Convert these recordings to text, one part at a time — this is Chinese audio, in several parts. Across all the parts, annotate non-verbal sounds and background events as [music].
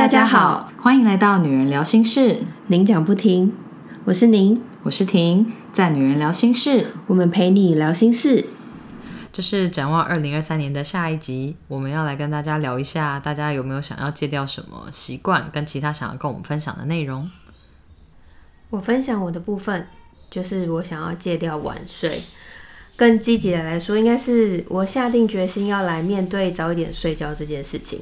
大家好，欢迎来到女人聊心事，您讲不停，我是您，我是婷，在女人聊心事，我们陪你聊心事。这是展望二零二三年的下一集，我们要来跟大家聊一下，大家有没有想要戒掉什么习惯，跟其他想要跟我们分享的内容。我分享我的部分，就是我想要戒掉晚睡。更积极的来说，应该是我下定决心要来面对早一点睡觉这件事情。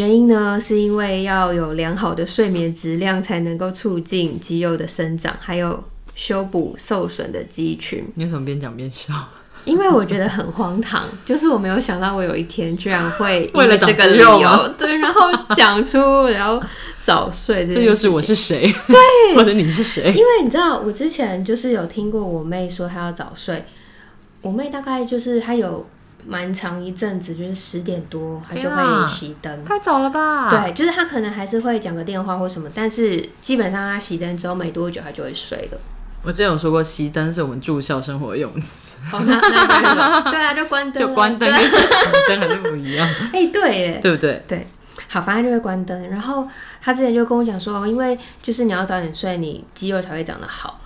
原因呢，是因为要有良好的睡眠质量，才能够促进肌肉的生长，还有修补受损的肌群。你为什么边讲边笑？因为我觉得很荒唐，就是我没有想到我有一天居然会为了这个理由，[laughs] 对，然后讲出然后早睡这这又是我是谁？对，或者你是谁？因为你知道，我之前就是有听过我妹说她要早睡，我妹大概就是她有蛮长一阵子，就是十点多他就会熄灯，太早了吧？对，就是他可能还是会讲个电话或什么，但是基本上他熄灯之后没多久他就会睡了。我之前有说过，熄灯是我们住校生活用词。哦，那那对啊，就关灯，就关灯，跟熄灯还是不一样。[laughs] 哎，对，耶，对不对？对，好，反正就会关灯。然后他之前就跟我讲说，因为就是你要早点睡，你肌肉才会长得好。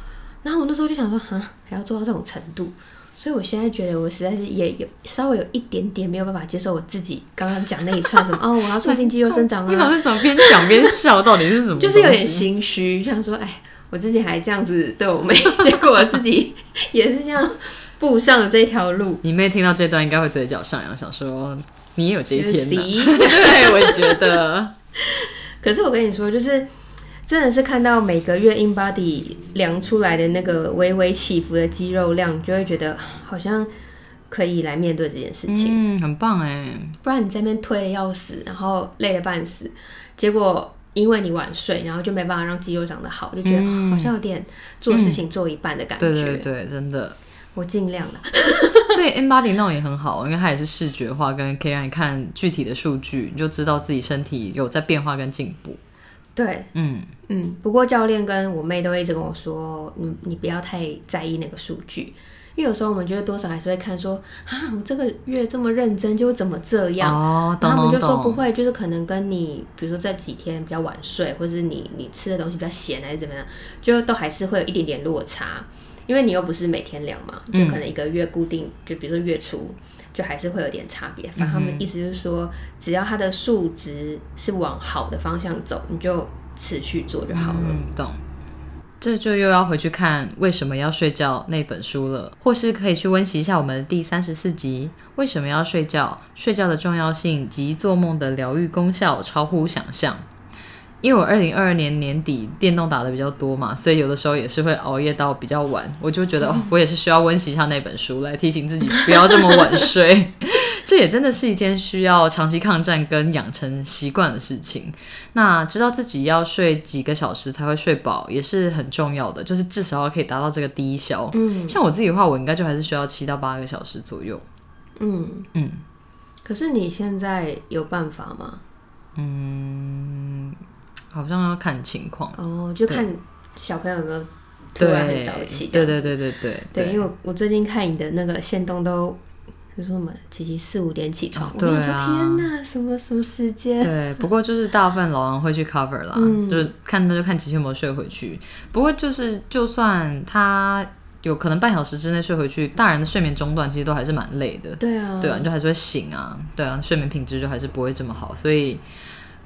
然后我那时候就想说，哈，还要做到这种程度。所以我现在觉得我实在是也有稍微有一点点没有办法接受我自己刚刚讲那一串什么 [laughs] 哦，我要促进肌肉生长啊。你想是怎么边讲边笑？到底是什么？就是有点心虚，想说，哎。我之前还这样子对我妹，结果我自己也是这样步上了这条路。你妹听到这段应该会嘴角上扬，想说你也有这一天 [laughs] 对，我也觉得。可是我跟你说，就是真的是看到每个月 in body 量出来的那个微微起伏的肌肉量，就会觉得好像可以来面对这件事情。嗯，很棒哎。不然你在那边推的要死，然后累得半死，结果。因为你晚睡，然后就没办法让肌肉长得好，就觉得好像有点做事情做一半的感觉。对对对，真的。我尽量了。[laughs] 所以 N body 那种也很好，因为它也是视觉化，跟可以让你看具体的数据，你就知道自己身体有在变化跟进步。对，嗯嗯。不过教练跟我妹都一直跟我说，你你不要太在意那个数据。因为有时候我们觉得多少还是会看说啊，我这个月这么认真，就怎么这样？哦，然后我们就说不会，就是可能跟你，比如说这几天比较晚睡，或者是你你吃的东西比较咸，还是怎么样，就都还是会有一点点落差。因为你又不是每天量嘛，就可能一个月固定，就比如说月初，就还是会有点差别。反正他们意思就是说，只要它的数值是往好的方向走，你就持续做就好了。懂。这就又要回去看为什么要睡觉那本书了，或是可以去温习一下我们的第三十四集，为什么要睡觉？睡觉的重要性及做梦的疗愈功效超乎想象。因为我二零二二年年底电动打的比较多嘛，所以有的时候也是会熬夜到比较晚，我就觉得我也是需要温习一下那本书来提醒自己不要这么晚睡。这也真的是一件需要长期抗战跟养成习惯的事情。那知道自己要睡几个小时才会睡饱，也是很重要的，就是至少要可以达到这个低消。嗯，像我自己的话，我应该就还是需要七到八个小时左右。嗯嗯。可是你现在有办法吗？嗯，好像要看情况。哦，就看小朋友有没有突然很早起。对对对对对。对，因为我最近看你的那个线动都。就说什么，琪琪四五点起床，我说天哪，什么什么时间？对，不过就是大部分老人会去 cover 啦，就是看那就看琪琪有没有睡回去。不过就是就算他有可能半小时之内睡回去，大人的睡眠中断其实都还是蛮累的。对啊，对啊，你就还是会醒啊，对啊，睡眠品质就还是不会这么好，所以。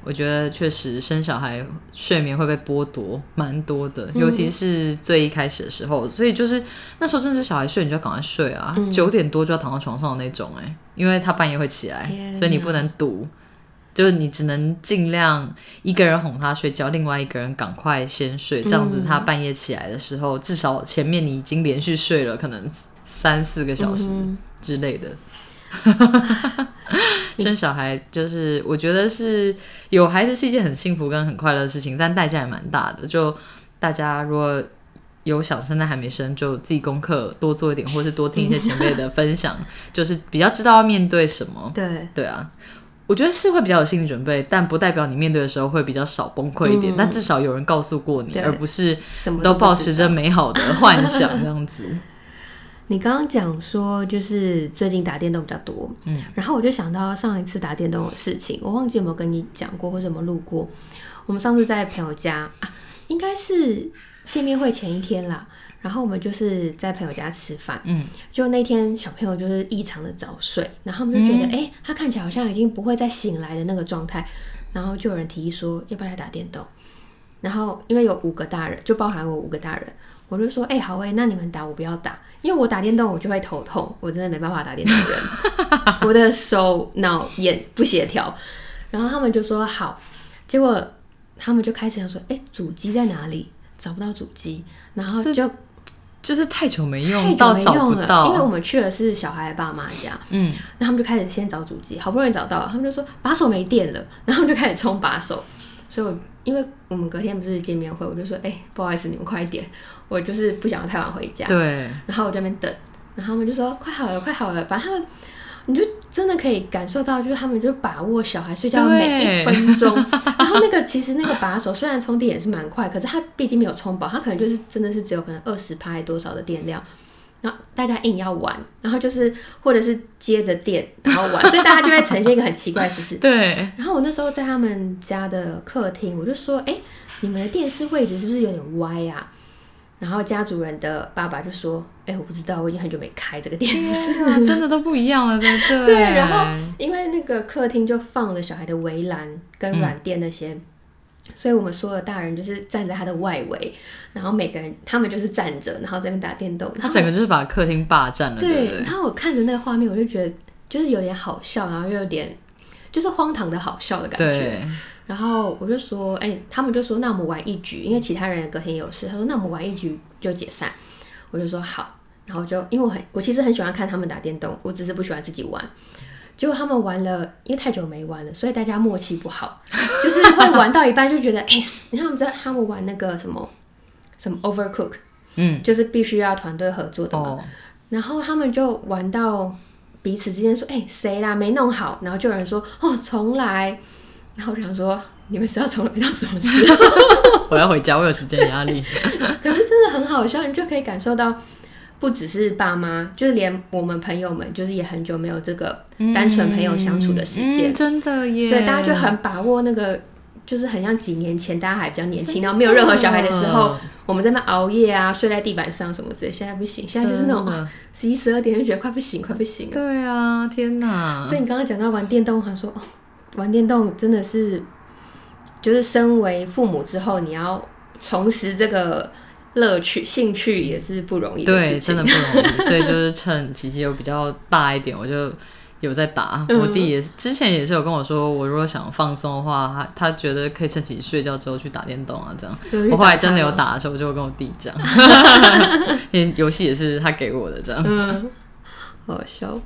我觉得确实生小孩睡眠会被剥夺蛮多的，尤其是最一开始的时候，所以就是那时候正是小孩睡你就赶快睡啊，九点多就要躺到床上的那种哎，因为他半夜会起来，所以你不能堵，就是你只能尽量一个人哄他睡觉，另外一个人赶快先睡，这样子他半夜起来的时候，至少前面你已经连续睡了可能三四个小时之类的。[laughs] 生小孩就是我觉得是有孩子是一件很幸福跟很快乐的事情，但代价也蛮大的。就大家如果有想生但还没生，就自己功课多做一点，或是多听一些前辈的分享，[laughs] 就是比较知道要面对什么。对对啊，我觉得是会比较有心理准备，但不代表你面对的时候会比较少崩溃一点。但至少有人告诉过你，而不是都保持着美好的幻想这样子。[laughs] 你刚刚讲说就是最近打电动比较多，嗯，然后我就想到上一次打电动的事情，我忘记有没有跟你讲过或者有没有录过。我们上次在朋友家啊，应该是见面会前一天啦。然后我们就是在朋友家吃饭，嗯，就那天小朋友就是异常的早睡，然后我们就觉得，哎，他看起来好像已经不会再醒来的那个状态，然后就有人提议说要不要来打电动。然后因为有五个大人，就包含我五个大人，我就说，哎，好哎，那你们打我不要打，因为我打电动我就会头痛，我真的没办法打电动人，[laughs] 我的手脑眼不协调。然后他们就说好，结果他们就开始想说，哎，主机在哪里？找不到主机，然后就。就是太久没用，到找不到，因为我们去的是小孩爸妈家，嗯，那他们就开始先找主机，好不容易找到了，他们就说把手没电了，然后就开始充把手，所以我因为我们隔天不是见面会，我就说，哎，不好意思，你们快一点，我就是不想要太晚回家，对，然后我在那边等，然后他们就说快好了，快好了，反正他们。你就真的可以感受到，就是他们就把握小孩睡觉的每一分钟。[laughs] 然后那个其实那个把手虽然充电也是蛮快，可是它毕竟没有充饱，它可能就是真的是只有可能二十拍多少的电量。然后大家硬要玩，然后就是或者是接着电然后玩，所以大家就会呈现一个很奇怪的姿势。对。然后我那时候在他们家的客厅，我就说：“哎，你们的电视位置是不是有点歪啊？”然后家主人的爸爸就说：“哎，我不知道，我已经很久没开这个电视了，真的都不一样了，对对？” [laughs] 对，然后因为那个客厅就放了小孩的围栏跟软垫那些，所以我们所有大人就是站在他的外围，然后每个人他们就是站着，然后在那边打电动。他整个就是把客厅霸占了。对，然后我看着那个画面，我就觉得就是有点好笑，然后又有点就是荒唐的好笑的感觉。然后我就说，哎，他们就说，那我们玩一局，因为其他人隔天有事。他说，那我们玩一局就解散。我就说好。然后就因为我很，我其实很喜欢看他们打电动，我只是不喜欢自己玩。结果他们玩了，因为太久没玩了，所以大家默契不好，就是会玩到一半就觉得，[laughs] 哎，你看我们在他们玩那个什么什么 Overcook，嗯，就是必须要团队合作的嘛。然后他们就玩到彼此之间说，哎，谁啦没弄好？然后就有人说，哦，重来。然后我想说，你们是要从来到什么事？[laughs] 我要回家，我有时间压力。[laughs] 可是真的很好笑，你就可以感受到，不只是爸妈，就是连我们朋友们，就是也很久没有这个单纯朋友相处的时间，真的耶。所以大家就很把握那个，就是很像几年前大家还比较年轻，然后没有任何小孩的时候，我们在那熬夜啊，睡在地板上什么之类。现在不行，现在就是那种十一十二点就觉得快不行，快不行了。对啊，天哪！所以你刚刚讲到玩电动，还说哦。玩电动真的是，就是身为父母之后，你要重拾这个乐趣、兴趣也是不容易的事情，真的不容易。所以就是趁琪琪有比较大一点，我就有在打。我弟也之前也是有跟我说，我如果想放松的话，他他觉得可以趁琪睡觉之后去打电动啊，这样。我后来真的有打的时候，我就跟我弟讲，[laughs] 因为游戏也是他给我的，这样。嗯，好笑。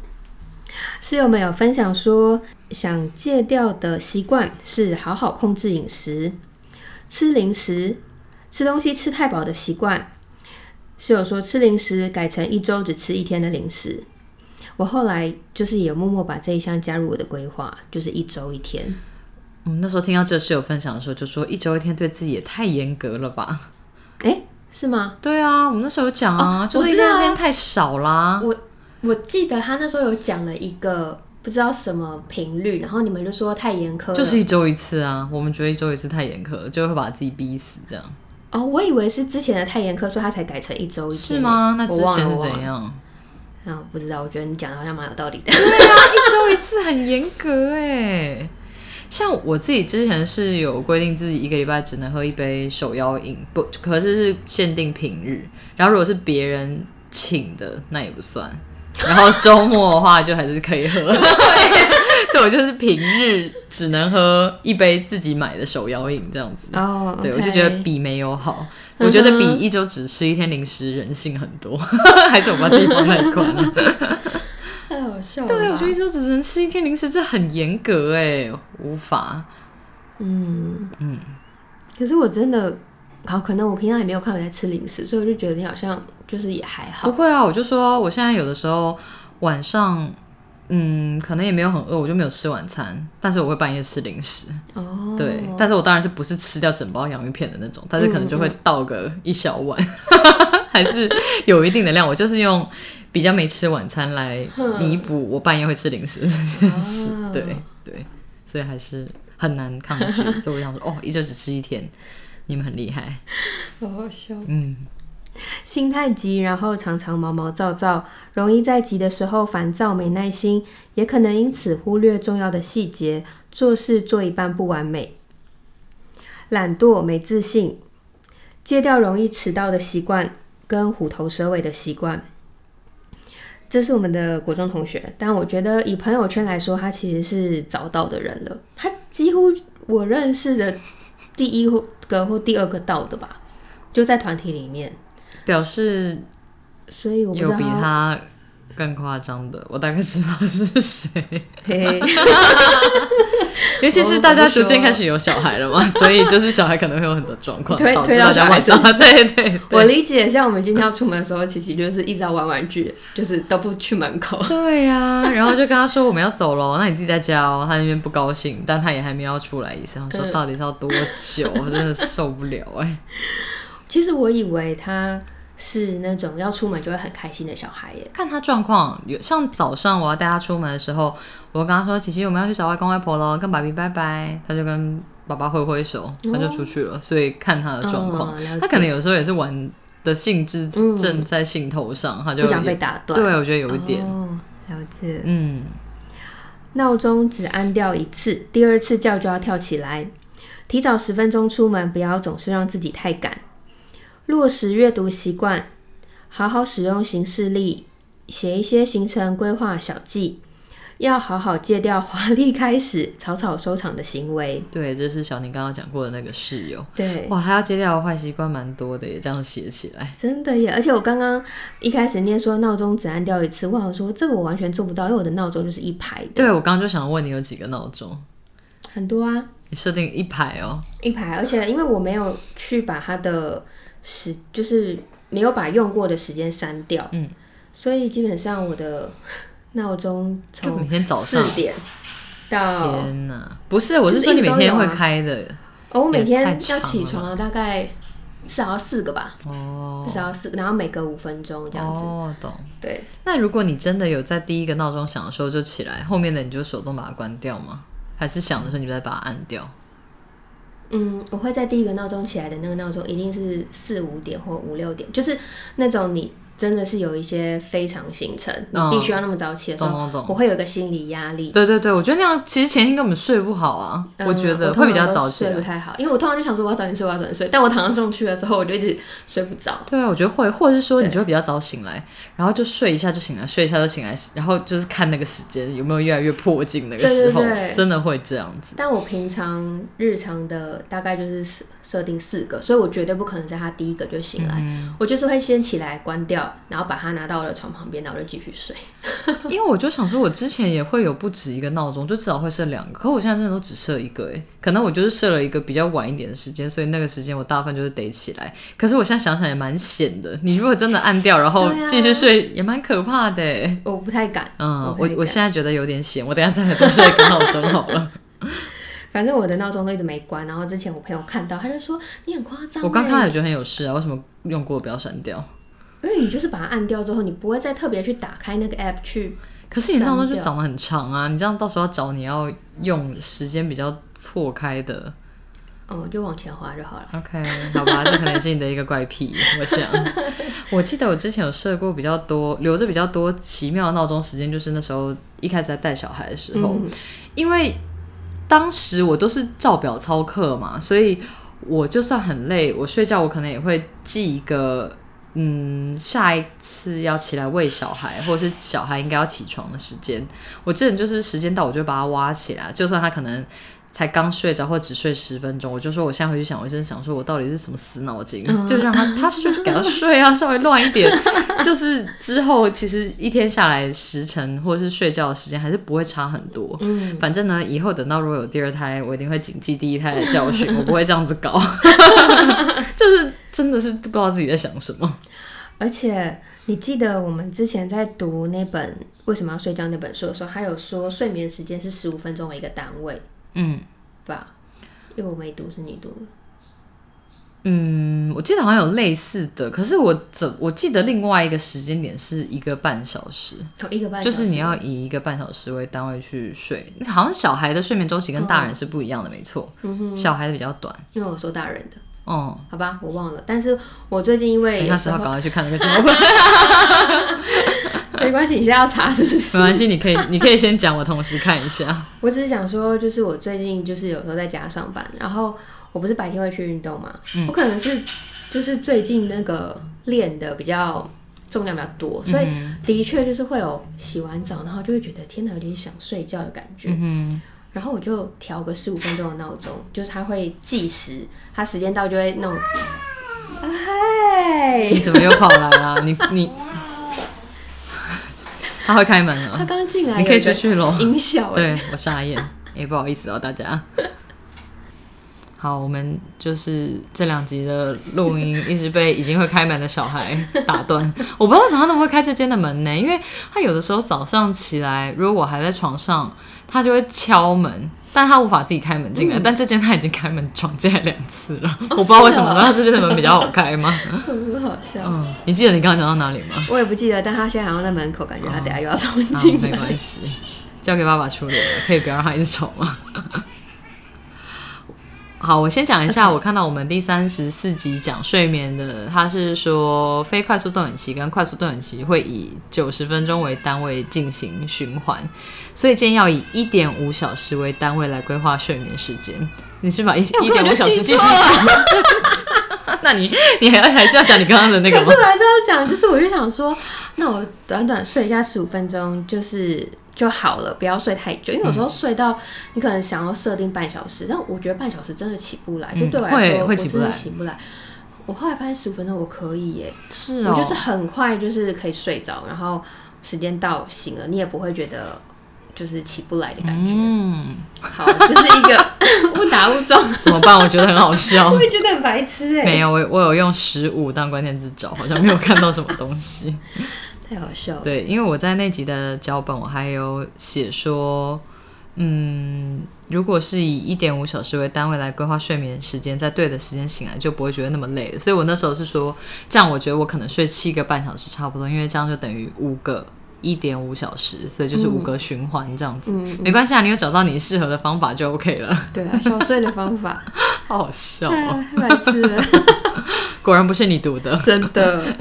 室友们有分享说。想戒掉的习惯是好好控制饮食，吃零食、吃东西吃太饱的习惯。室友说吃零食改成一周只吃一天的零食。我后来就是也默默把这一项加入我的规划，就是一周一天。嗯，那时候听到这室友分享的时候，就说一周一天对自己也太严格了吧？哎，是吗？对啊，我们那时候有讲啊，就是一天时间太少啦。我我记得他那时候有讲了一个。不知道什么频率，然后你们就说太严苛，就是一周一次啊。我们觉得一周一次太严苛，就会把自己逼死这样。哦，我以为是之前的太严苛，所以他才改成一周一次。是吗？那之前是怎样？啊，不知道。我觉得你讲的好像蛮有道理的。对啊，一周一次很严格哎。像我自己之前是有规定自己一个礼拜只能喝一杯手摇饮，不，可是是限定平日。然后如果是别人请的，那也不算。然后周末的话就还是可以喝，所以我就是平日只能喝一杯自己买的手摇饮这样子。哦，对我就觉得比没有好，我觉得比一周只吃一天零食人性很多，[laughs] 还是我把自己放太宽了。[laughs] 太好笑了。对，我觉得一周只能吃一天零食，这很严格哎，无法。嗯嗯，可是我真的。好，可能我平常也没有看我在吃零食，所以我就觉得你好像就是也还好。不会啊，我就说我现在有的时候晚上，嗯，可能也没有很饿，我就没有吃晚餐，但是我会半夜吃零食。哦。对，但是我当然是不是吃掉整包洋芋片的那种，但是可能就会倒个一小碗。[laughs] 还是有一定的量。我就是用比较没吃晚餐来弥补我半夜会吃零食这件事。哦对对，所以还是很难抗拒。所以我想说，哦，一周只吃一天，你们很厉害。[laughs] 好好笑。嗯，心太急，然后常常毛毛躁躁，容易在急的时候烦躁、没耐心，也可能因此忽略重要的细节，做事做一半不完美。懒惰、没自信，戒掉容易迟到的习惯跟虎头蛇尾的习惯。这是我们的国中同学，但我觉得以朋友圈来说，他其实是早到的人了。他几乎我认识的第一个或第二个到的吧，就在团体里面。表示所以有比他更夸张的，我大概知道是谁。尤其是大家逐渐开始有小孩了嘛，[laughs] 所以就是小孩可能会有很多状况，推导致推到小孩大家晚上身上 [laughs] 对对我。理解。像我们今天要出门的时候，琪琪就是一直要玩玩具，就是都不去门口。对呀、然后就跟他说我们要走喽，那你自己在家哦。他那边不高兴，但他也还没有要出来意思。他说嗯到底是要多久？我真的受不了哎、其实我以为他是那种要出门就会很开心的小孩耶。看他状况，有像早上我要带他出门的时候，我跟他说：“琪琪，我们要去找外公外婆喽，跟爸比拜拜。”他就跟爸爸挥挥手，他就出去了。所以看他的状况，哦他可能有时候也是玩的兴致嗯正在兴头上，他就不想被打断。对，我觉得有一点，哦，了解。嗯，闹钟只按掉一次，第二次叫就要跳起来。提早十分钟出门，不要总是让自己太赶。落实阅读习惯，好好使用行事历，写一些行程规划小记。要好好戒掉华丽开始、草草收场的行为。对，这是小宁刚刚讲过的那个室友。对，哇，他要戒掉的坏习惯蛮多的耶，这样写起来。真的耶！而且我刚刚一开始念说闹钟只按掉一次，我想说这个我完全做不到，因为我的闹钟就是一排的，对，我刚刚就想问你有几个闹钟？很多啊，你设定一排哦。一排。而且因为我没有去把它的时，就是没有把用过的时间删掉，嗯，所以基本上我的 [laughs] 闹钟从就每天早上四点到天哪，不是，我是是说你每天会开的哦，我每也天要起了床了，大概至少要四个吧，哦至少要四个，然后每隔五分钟这样子。哦，懂。对，那如果你真的有在第一个闹钟响的时候就起来，后面的你就手动把它关掉吗？还是响的时候你再把它按掉？嗯，我会在第一个闹钟起来的那个闹钟一定是四五点或五六点，就是那种你真的是有一些非常行程，你嗯必须要那么早起的时候，懂懂懂。我会有一个心理压力。对对对，我觉得那样其实前天根本睡不好啊，嗯我觉得通会比较都早。睡不太好，因为我通常就想说我要早点睡，我要早点睡，但我躺上去的时候我就一直睡不着。对啊，我觉得会，或者是说你就会比较早醒来，然后就睡一下就醒来，睡一下就醒来，然后就是看那个时间有没有越来越迫近那个时候，对真的会这样子。但我平常日常的大概就是设设定四个，所以我绝对不可能在他第一个就醒来，嗯我就是会先起来关掉，然后把它拿到我的床旁边，然后就继续睡。[laughs] 因为我就想说，我之前也会有不止一个闹钟，就至少会设两个，可我现在真的都只设一个，哎，可能我就是设了一个比较晚一点的时间，所以那个时间我大部分就是得起来。可是我现在想想也蛮险的，你如果真的按掉，然后继续睡，也蛮可怕的，哎。我不太敢，嗯，我我现在觉得有点险，我等下再来多设一个闹钟好了。[laughs] 反正我的闹钟都一直没关，然后之前我朋友看到，他就说你很夸张欸。我刚看也觉得很有事啊，为什么用过不要删掉？因为你就是把它按掉之后，你不会再特别去打开那个 app 去。可是你闹钟就长得很长啊，你这样到时候要找你要用时间比较错开的。哦，就往前滑就好了。OK，好吧，这可能是你的一个怪癖，我想。我记得我之前有设过比较多，留着比较多奇妙的闹钟时间，就是那时候一开始在带小孩的时候，嗯因为当时我都是照表操课嘛，所以我就算很累，我睡觉我可能也会记一个，嗯，下一次要起来喂小孩，或者是小孩应该要起床的时间。我这人就是时间到我就把他挖起来，就算他可能。才刚睡着或只睡十分钟，我就说我现在回去想，我真的想说我到底是什么死脑筋，嗯就让他他睡就给他睡啊，稍微乱一点，[laughs] 就是之后其实一天下来时辰或者是睡觉的时间还是不会差很多。嗯，反正呢，以后等到如果有第二胎，我一定会谨记第一胎的教训，[laughs] 我不会这样子搞。[laughs] 就是真的是不知道自己在想什么。而且你记得我们之前在读那本《为什么要睡觉》那本书的时候，还有说睡眠时间是十五分钟为一个单位嗯，吧？因为我没读，是你读的。嗯，我记得好像有类似的，可是我怎我记得另外一个时间点是一个半小时，有一个半小时，就是你要以一个半小时为单位去睡。好像小孩的睡眠周期跟大人是不一样的，没错。小孩的比较短。因为我说大人的，哦，好吧，我忘了。但是我最近因为等一下是有时候要赶快去看那个节目。[laughs] 没关系，你现在要查是不是？没关系，你可以你可以先讲，我同时看一下。[laughs] 我只是想说，就是我最近就是有时候在家上班，然后我不是白天会去运动嘛，我可能是就是最近那个练的比较重量比较多，所以的确就是会有洗完澡，然后就会觉得天哪，有点想睡觉的感觉。嗯，然后我就调个十五分钟的闹钟，就是它会计时，它时间到就会那种，[laughs] 啊嗨你，怎么又跑来了？你你，他会开门了他。刚进来，你可以出去咯音效哎，对我傻眼，[laughs] 也不好意思哦，大家。好，我们就是这两集的录音一直被已经会开门的小孩打断。[laughs] 我不知道为什么他那么会开这间的门呢？因为他有的时候早上起来，如果我还在床上，他就会敲门，但他无法自己开门进来。但这间他已经开门闯进来两次了，我不知道为什么，他哦难道这间的门比较好开吗？[laughs] 很好笑。嗯，你记得你刚刚讲到哪里吗？我也不记得，但他现在好像在门口，感觉他等下又要冲进，来。关系，交给爸爸处理了，可以不要让他一直吵吗？好，我先讲一下，我看到我们第三十四集讲睡眠的，他是说非快速动眼期跟快速动眼期会以九十分钟为单位进行循环，所以建议要以一点五小时为单位来规划睡眠时间。你是把一一点五小时记错记进去？[laughs] 那你你还要还是要讲你刚刚的那个吗可是？我还是要讲，就是我就想说，那我短短睡一下十五分钟，就是就好了，不要睡太久。因为有时候睡到你可能想要设定半小时，但我觉得半小时真的起不来，就对我来会说，我真的会起不来。我后来发现十五分钟我可以耶，是我就是很快就是可以睡着，然后时间到醒了，你也不会觉得就是起不来的感觉。嗯，好，就是一个 [laughs] 误打误撞，怎么办？我觉得很好笑 [laughs] 我。也觉得很白痴哎，没有，我我有用十五当关键字找，好像没有看到什么东西。太好笑了。对，因为我在那集的脚本，我还有写说，嗯，如果是以一点五小时为单位来规划睡眠时间，在对的时间醒来，就不会觉得那么累了。所以我那时候是说，这样我觉得我可能睡七个半小时差不多，因为这样就等于五个。一点五小时，所以就是五个循环这样子，嗯没关系啊，你有找到你适合的方法就 OK 了。对啊，小睡的方法，[laughs] 好好笑哦，啊太白痴。[laughs] 果然不是你读的。真的。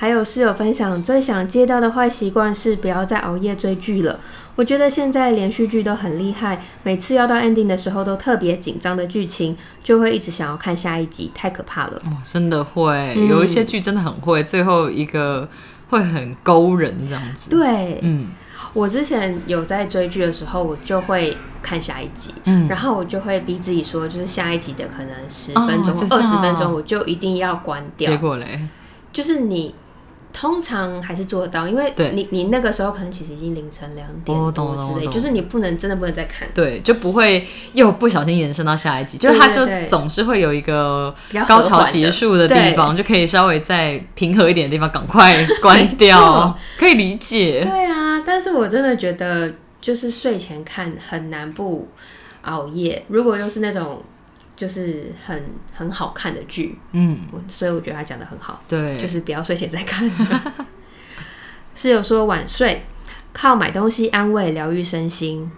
还有室友分享，最想戒掉的坏习惯是不要再熬夜追剧了。我觉得现在连续剧都很厉害，每次要到 ending 的时候都特别紧张的剧情，就会一直想要看下一集，太可怕了。哦，真的会，嗯有一些剧真的很会，最后一个会很勾人这样子。对嗯我之前有在追剧的时候，我就会看下一集，嗯，然后我就会逼自己说，就是下一集的可能十哦分钟、二十、分钟，我就一定要关掉结。果嘞，就是你通常还是做得到，因为对。你你那个时候可能其实已经凌晨两点我懂多之类，就是你不能真的不能再看，对，就不会又不小心延伸到下一集，就是它就对对。对总是会有一个比较和高潮缓的结束的地方，就可以稍微在平和一点的地方赶快关掉，可以理解。对啊，但是我真的觉得就是睡前看很难不熬夜，如果又是那种就是很很好看的剧，嗯，所以我觉得他讲的很好，对，就是不要睡前再看。[laughs] 室友说晚睡靠买东西安慰疗愈身心。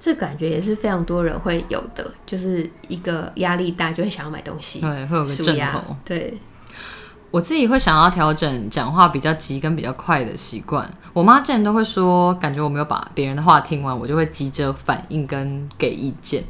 这感觉也是非常多人会有的，就是一个压力大就会想要买东西，对会有个阵舒压头。对，我自己会想要调整讲话比较急跟比较快的习惯。我妈之前都会说，感觉我没有把别人的话听完，我就会急着反应跟给意见。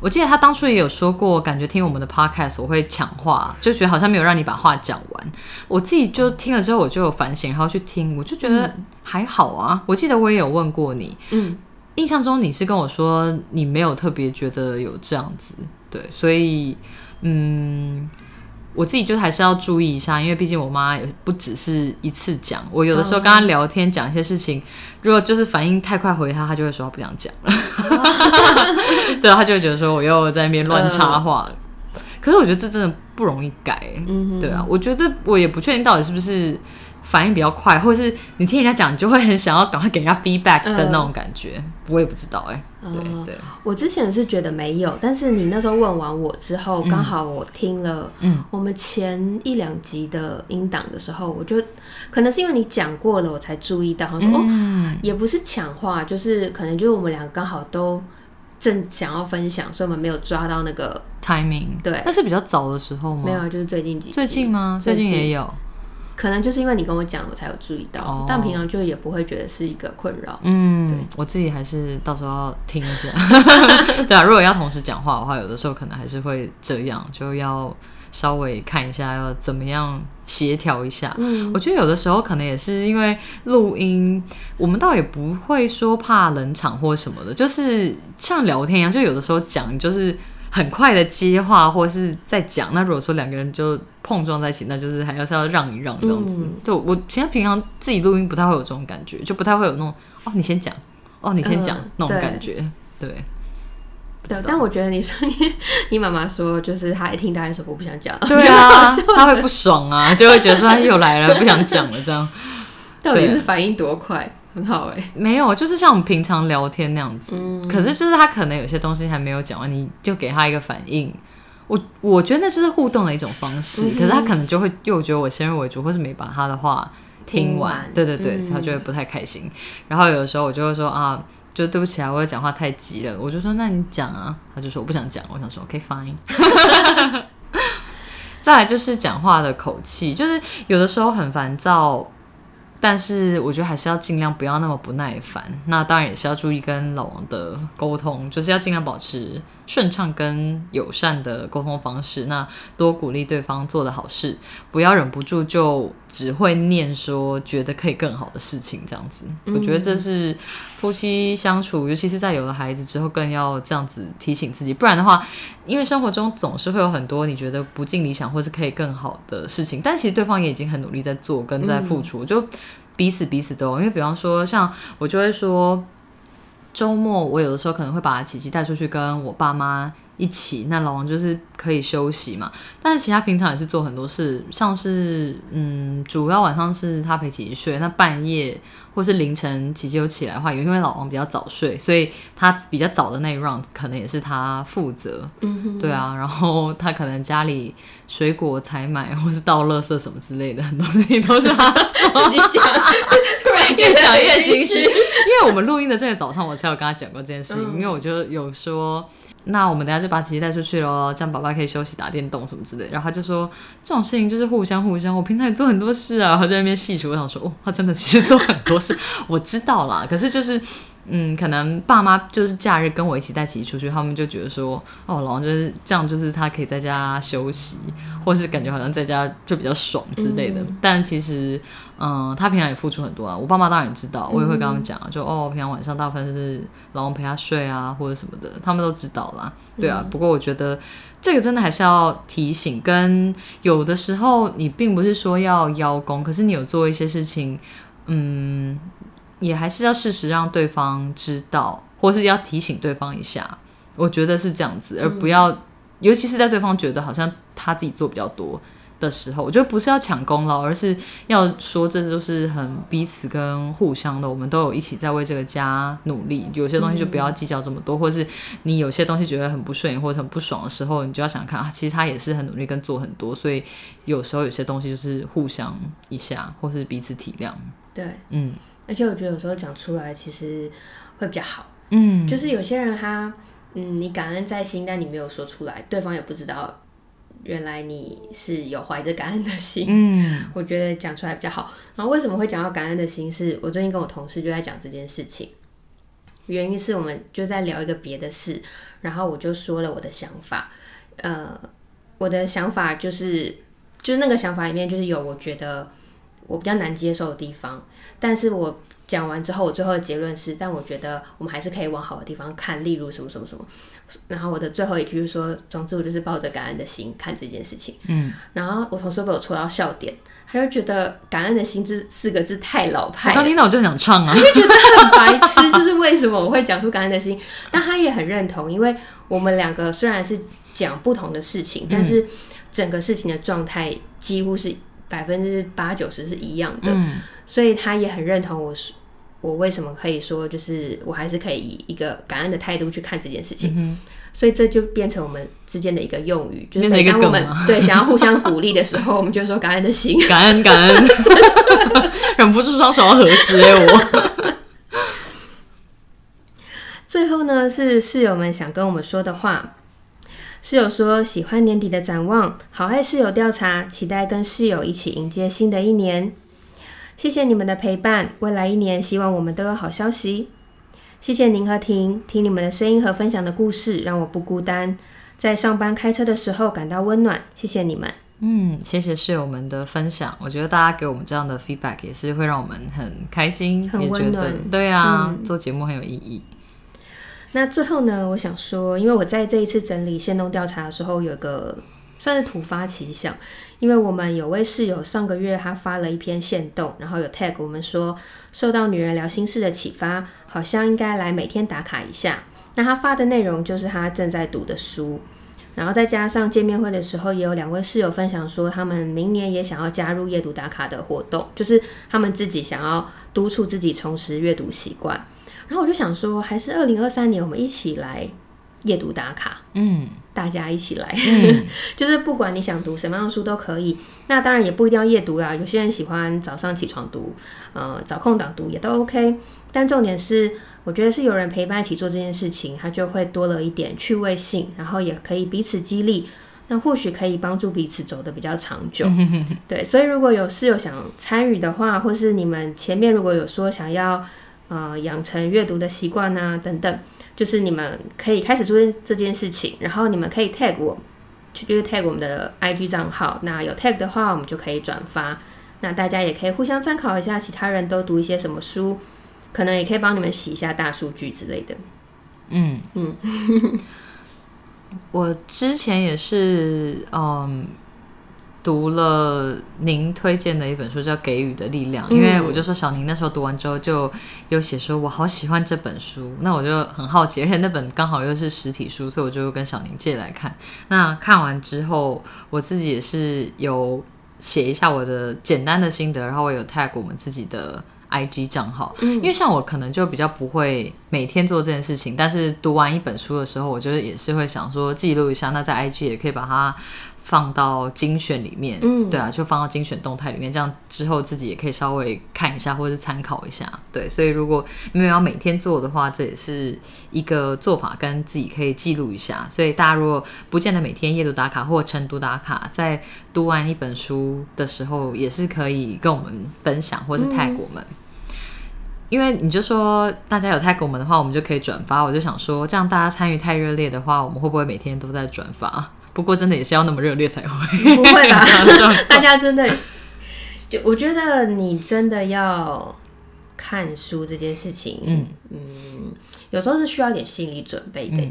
我记得他当初也有说过，感觉听我们的 podcast 我会抢话，就觉得好像没有让你把话讲完。我自己就听了之后，我就有反省，然后去听，我就觉得还好啊。我记得我也有问过你，嗯，印象中你是跟我说你没有特别觉得有这样子，对，所以嗯，我自己就还是要注意一下，因为毕竟我妈也不只是一次讲，我有的时候跟她聊天讲一些事情，如果就是反应太快回他，他就会说他不想讲了，[laughs] 对，他就会觉得说我又在那边乱插话。可是我觉得这真的不容易改、欸嗯对啊，我觉得我也不确定到底是不是反应比较快，或者是你听人家讲，你就会很想要赶快给人家 feedback 的那种感觉，我也不知道哎、哦对，我之前是觉得没有，但是你那时候问完我之后，刚好我听了，嗯，我们前一两集的音档的时候，我就可能是因为你讲过了，我才注意到，他说、哦，嗯，也不是抢话，就是可能就是我们俩刚好都正想要分享，所以我们没有抓到那个，timing，对。那是比较早的时候吗？没有，就是最近几集。最近吗？最近。也有，可能就是因为你跟我讲，我才有注意到，哦但平常就也不会觉得是一个困扰。嗯对，我自己还是到时候要听一下。[laughs] [laughs] 对啊，如果要同时讲话的话，有的时候可能还是会这样，就要稍微看一下要怎么样协调一下。嗯我觉得有的时候可能也是因为录音，我们倒也不会说怕冷场或什么的，就是像聊天一样，就有的时候讲就是很快的接话或是在讲。那如果说两个人就碰撞在一起，那就是还要是要让一让这样子。嗯就我其实平常自己录音不太会有这种感觉，就不太会有那种哦你先讲，哦你先讲、嗯那种感觉。对，对但我觉得你说你你妈妈说，就是她一听大家说我不想讲，对啊，[laughs] 她会不爽啊，就会觉得说她又来了，不想讲了这样。[laughs] 到底是反应多快，很好哎、没有，就是像我们平常聊天那样子。嗯可是就是他可能有些东西还没有讲完，你就给他一个反应。我我觉得那就是互动的一种方式。嗯可是他可能就会又觉得我先入为主，或是没把他的话听完。对对对，嗯所以他就会不太开心。然后有的时候我就会说啊，就对不起啊，我讲话太急了。我就说那你讲啊，他就说我不想讲。我想说 OK fine。[laughs] 再来就是讲话的口气，就是有的时候很烦躁，但是我觉得还是要尽量不要那么不耐烦。那当然也是要注意跟老王的沟通，就是要尽量保持顺畅跟友善的沟通方式。那多鼓励对方做的好事，不要忍不住就只会念说觉得可以更好的事情这样子。我觉得这是夫妻相处，尤其是在有了孩子之后，更要这样子提醒自己。不然的话，因为生活中总是会有很多你觉得不尽理想或是可以更好的事情，但其实对方也已经很努力在做跟在付出，就彼此彼此都。因为比方说，像我就会说，周末我有的时候可能会把琪琪带出去跟我爸妈一起，那老王就是可以休息嘛。但是其他平常也是做很多事，像是嗯，主要晚上是他陪琪琪睡，那半夜或是凌晨琪琪有起来的话，因为老王比较早睡，所以他比较早的那一 round 可能也是他负责。嗯哼，对啊，然后他可能家里水果采买或是倒垃圾什么之类的，很多事情都是他自己讲，[laughs] 突然越讲越心心虚。因为我们录音的这个早上，我才有跟他讲过这件事情，嗯因为我就有说。那我们等下就把琪琪带出去喽，这样爸爸可以休息打电动什么之类。然后他就说这种事情就是互相互相，我平常也做很多事啊。然后在那边细数，我想说哦，他真的其实做很多事，我知道啦。可是就是嗯，可能爸妈就是假日跟我一起带琪琪出去，他们就觉得说哦，老王就是这样，就是他可以在家休息，或是感觉好像在家就比较爽之类的。但其实嗯，他平常也付出很多啊。我爸妈当然也知道，我也会跟他们讲啊，就哦，平常晚上大部分是老王陪他睡啊，或者什么的，他们都知道啦。对啊，不过我觉得这个真的还是要提醒，跟有的时候你并不是说要邀功，可是你有做一些事情，嗯，也还是要适时让对方知道，或是要提醒对方一下。我觉得是这样子，而不要，尤其是在对方觉得好像他自己做比较多的时候，我觉得不是要抢功劳，而是要说这就是很彼此跟互相的，我们都有一起在为这个家努力。有些东西就不要计较这么多，或是你有些东西觉得很不顺眼或者很不爽的时候，你就要想看啊，其实他也是很努力跟做很多，所以有时候有些东西就是互相一下，或是彼此体谅。对，嗯而且我觉得有时候讲出来其实会比较好。嗯，就是有些人他，嗯，你感恩在心，但你没有说出来，对方也不知道，原来你是有怀着感恩的心。嗯 [laughs] 我觉得讲出来比较好。然后为什么会讲到感恩的心是？我最近跟我同事就在讲这件事情，原因是我们就在聊一个别的事，然后我就说了我的想法。呃，我的想法就是，就是那个想法里面就是有我觉得我比较难接受的地方，但是我讲完之后，我最后的结论是，但我觉得我们还是可以往好的地方看，例如什么什么什么。然后我的最后一句是说，总之我就是抱着感恩的心看这件事情。嗯，然后我同事被我戳到笑点，他就觉得感恩的心这四个字太老派我，刚听到我就很想唱啊。就觉得很白痴，就是为什么我会讲出感恩的心？但他也很认同，因为我们两个虽然是讲不同的事情，但是整个事情的状态几乎是百分之八九十是一样的，嗯所以他也很认同我说。我为什么可以说，就是我还是可以以一个感恩的态度去看这件事情。所以这就变成我们之间的一个用语，就是每当我们对想要互相鼓励的时候，[laughs] 我们就说感恩的心，感恩感恩，[laughs] 忍不住双手要合十哎我。最后呢，是室友们想跟我们说的话。室友说喜欢年底的展望，好爱室友调查，期待跟室友一起迎接新的一年。谢谢你们的陪伴，未来一年希望我们都有好消息。谢谢您和婷，听你们的声音和分享的故事，让我不孤单，在上班开车的时候感到温暖。谢谢你们。嗯，谢谢室友们的分享。我觉得大家给我们这样的 feedback 也是会让我们很开心，很温暖。对啊，做节目很有意义。那最后呢，我想说，因为我在这一次整理线动调查的时候，有个算是突发奇想。因为我们有位室友上个月他发了一篇线动，然后有 tag 我们说受到女人聊心事的启发，好像应该来每天打卡一下。那他发的内容就是他正在读的书，然后再加上见面会的时候也有两位室友分享说他们明年也想要加入阅读打卡的活动，就是他们自己想要督促自己重拾阅读习惯。然后我就想说，还是二零二三年我们一起来。夜读打卡，嗯，大家一起来，[laughs] 就是不管你想读什么样的书都可以。那当然也不一定要夜读啦，有些人喜欢早上起床读，呃，找空档读也都 OK。但重点是，我觉得是有人陪伴一起做这件事情，它就会多了一点趣味性，然后也可以彼此激励，那或许可以帮助彼此走得比较长久。[laughs] 对，所以如果有室友想参与的话，或是你们前面如果有说想要呃养成阅读的习惯啊等等。就是你们可以开始做这件事情，然后你们可以 tag 我，就是 tag 我们的 IG 账号。那有 tag 的话，我们就可以转发。那大家也可以互相参考一下，其他人都读一些什么书，可能也可以帮你们洗一下大数据之类的。嗯嗯，[laughs] 我之前也是，嗯。读了您推荐的一本书，叫《给予的力量》，因为我就说小宁那时候读完之后就有写说，我好喜欢这本书，那我就很好奇，而且那本刚好又是实体书，所以我就跟小宁借来看。那看完之后，我自己也是有写一下我的简单的心得，然后我有 tag 我们自己的 IG 账号，因为像我可能就比较不会每天做这件事情，但是读完一本书的时候，我觉得也是会想说记录一下，那在 IG 也可以把它。放到精选里面，嗯，对啊，就放到精选动态里面，这样之后自己也可以稍微看一下或者是参考一下，对。所以如果没有要每天做的话，这也是一个做法，跟自己可以记录一下。所以大家如果不见得每天夜读打卡或晨读打卡，在读完一本书的时候，也是可以跟我们分享或是 tag 我们。因为你就说大家有 tag 我们的话，我们就可以转发。我就想说，这样大家参与太热烈的话，我们会不会每天都在转发？不过真的也是要那么热烈才会，不会吧？[laughs] [laughs] 大家真的，就我觉得你真的要看书这件事情，嗯嗯，有时候是需要点心理准备的。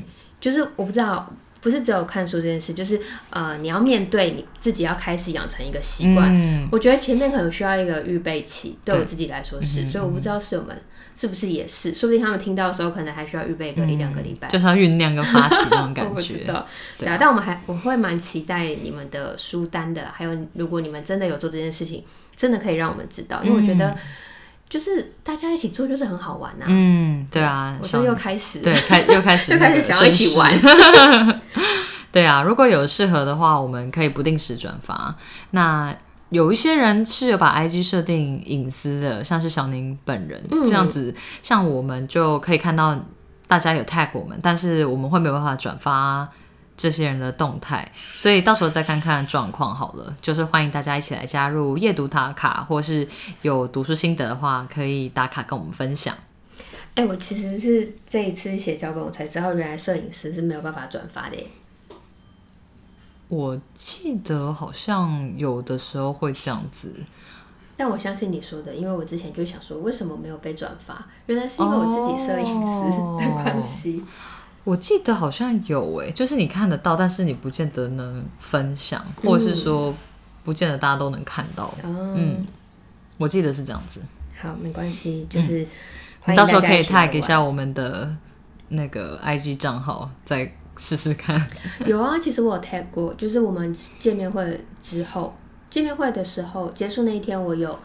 就是我不知道，不是只有看书这件事，就是呃，你要面对你自己要开始养成一个习惯。我觉得前面可能需要一个预备期，对我自己来说是，所以我不知道是我们。是不是也是？说不定他们听到的时候，可能还需要预备个一两个礼拜，就是要酝酿跟发起那种感觉。[laughs] 我知道，对啊。但我们还我会蛮期待你们的书单的，还有如果你们真的有做这件事情，真的可以让我们知道，因为我觉得就是大家一起做就是很好玩呐。嗯，对啊。我说又开始，对，开又开始，[laughs] 又开始想要一起玩。[laughs] 对啊，如果有适合的话，我们可以不定时转发。那。有一些人是有把 IG 设定隐私的，像是小宁本人这样子，像我们就可以看到大家有 tag 我们，但是我们会没有办法转发这些人的动态，所以到时候再看看状况好了。就是欢迎大家一起来加入夜读打卡，或是有读书心得的话，可以打卡跟我们分享。哎，我其实是这一次写脚本，我才知道原来摄影师是没有办法转发的。我记得好像有的时候会这样子，但我相信你说的，因为我之前就想说，为什么没有被转发？原来是因为我自己摄影师的关系。我记得好像有诶，就是你看得到，但是你不见得能分享，或者是说不见得大家都能看到。嗯，我记得是这样子。好，没关系，就是到时候可以 tag 一下我们的那个 IG 账号，在。试试看，[laughs] 有啊，其实我有 tag 过，就是我们见面会之后，见面会的时候结束那一天，我有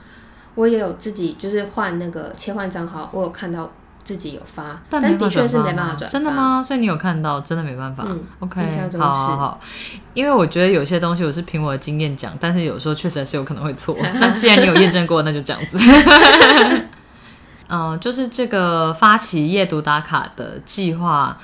我也有自己就是换那个切换账号，我有看到自己有发，但的确是没办法转。真的？吗？所以你有看到，真的没办法。嗯 OK，好好是好，因为我觉得有些东西我是凭我的经验讲，但是有时候确实还是有可能会错。[laughs] 那既然你有验证过，那就这样子。嗯、[laughs] 就是这个发起夜读打卡的计划，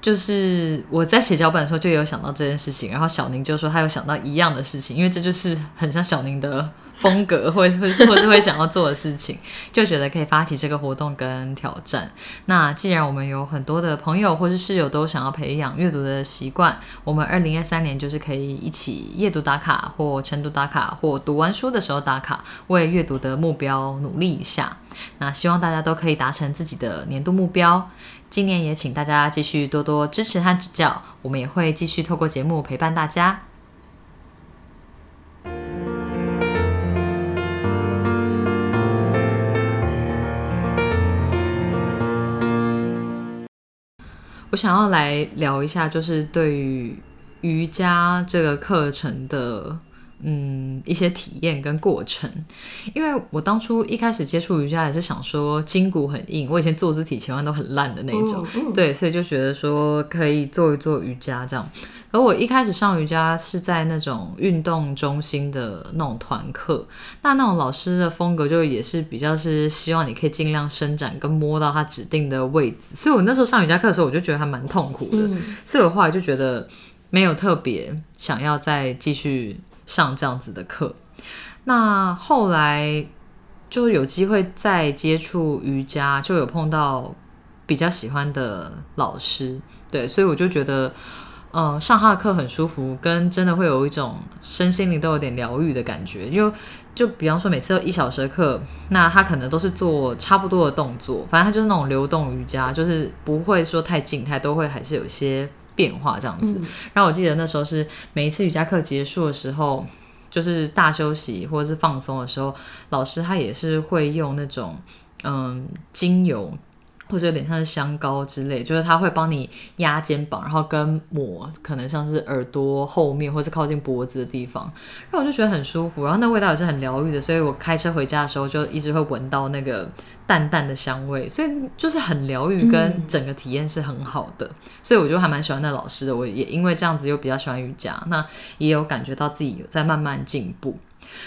就是我在写脚本的时候就有想到这件事情，然后小宁就说他有想到一样的事情，因为这就是很像小宁的风格，或者或 [laughs] 或是会想要做的事情，就觉得可以发起这个活动跟挑战。那既然我们有很多的朋友或是室友都想要培养阅读的习惯，我们二零二三年就是可以一起夜读打卡，或晨读打卡，或读完书的时候打卡，为阅读的目标努力一下。那希望大家都可以达成自己的年度目标。今年也请大家继续多多支持和指教，我们也会继续透过节目陪伴大家。我想要来聊一下，就是对于瑜伽这个课程的嗯一些体验跟过程，因为我当初一开始接触瑜伽也是想说筋骨很硬，我以前坐姿体前弯都很烂的那种，嗯对，所以就觉得说可以做一做瑜伽这样。而我一开始上瑜伽是在那种运动中心的那种团课，那那种老师的风格就也是比较是希望你可以尽量伸展跟摸到他指定的位置，所以我那时候上瑜伽课的时候，我就觉得还蛮痛苦的，嗯所以我后来就觉得没有特别想要再继续上这样子的课。那后来就有机会再接触瑜伽，就有碰到比较喜欢的老师，对，所以我就觉得，呃，上他的课很舒服，跟真的会有一种身心灵都有点疗愈的感觉。因为就比方说每次一小时的课，那他可能都是做差不多的动作，反正他就是那种流动瑜伽，就是不会说太静态，都会还是有些变化这样子。然后我记得那时候是每一次瑜伽课结束的时候，就是大休息或者是放松的时候，老师他也是会用那种嗯精油。或者有点像是香膏之类，就是它会帮你压肩膀，然后跟抹可能像是耳朵后面或是靠近脖子的地方，然后我就觉得很舒服，然后那味道也是很疗愈的，所以我开车回家的时候就一直会闻到那个淡淡的香味，所以就是很疗愈，跟整个体验是很好的，所以我就还蛮喜欢那老师的，我也因为这样子又比较喜欢瑜伽，那也有感觉到自己有在慢慢进步。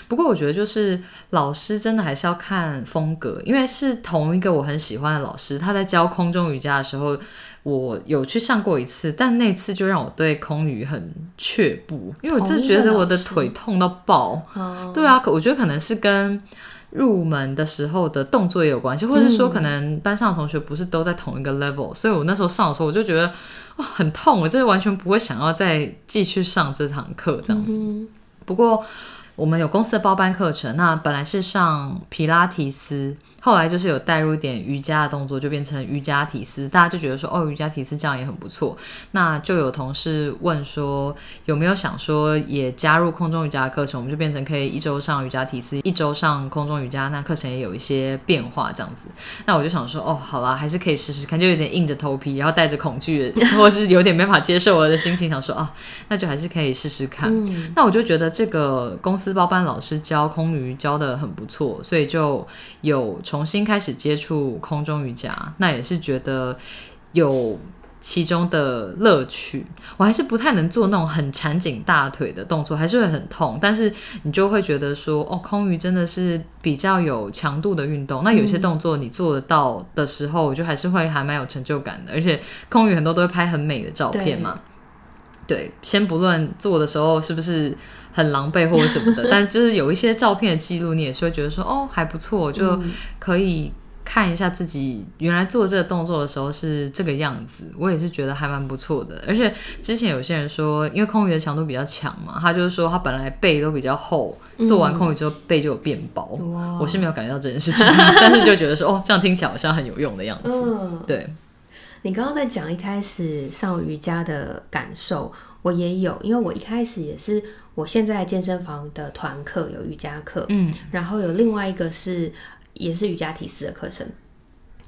不过我觉得就是老师真的还是要看风格，因为是同一个我很喜欢的老师，他在教空中瑜伽的时候，我有去上过一次，但那次就让我对空余很却步，因为我真的觉得我的腿痛到爆。哦，对啊，可我觉得可能是跟入门的时候的动作也有关系，或者是说可能班上的同学不是都在同一个 level，所以我那时候上的时候我就觉得哇很痛，我真的完全不会想要再继续上这堂课这样子。嗯不过我们有公司的包班课程，那本来是上皮拉提斯，后来就是有带入一点瑜伽的动作，就变成瑜伽体式，大家就觉得说哦，瑜伽体式这样也很不错。那就有同事问说有没有想说也加入空中瑜伽的课程，我们就变成可以一周上瑜伽体式，一周上空中瑜伽，那课程也有一些变化这样子。那我就想说哦，好啦，还是可以试试看，就有点硬着头皮，然后带着恐惧，或是有点没法接受我的心情，想说哦，那就还是可以试试看。嗯那我就觉得这个公司包班老师教空余教的很不错，所以就有重新开始接触空中瑜伽，那也是觉得有其中的乐趣。我还是不太能做那种很缠紧大腿的动作，还是会很痛，但是你就会觉得说，哦，空余真的是比较有强度的运动。那有些动作你做得到的时候，我就还是会还蛮有成就感的，而且空余很多都会拍很美的照片嘛。对，先不论做的时候是不是很狼狈或者什么的，[laughs] 但就是有一些照片的记录，你也是会觉得说，哦，还不错，就可以看一下自己原来做这个动作的时候是这个样子。我也是觉得还蛮不错的。而且之前有些人说，因为空余的强度比较强嘛，他就是说他本来背都比较厚，做完空余之后背就有变薄。哇我是没有感觉到这件事情，[laughs] 但是就觉得说，哦，这样听起来好像很有用的样子。嗯，对，[laughs] 你刚刚在讲一开始上瑜伽的感受，我也有，因为我一开始也是，我现在健身房的团课有瑜伽课，嗯，然后有另外一个是也是瑜伽体式的课程，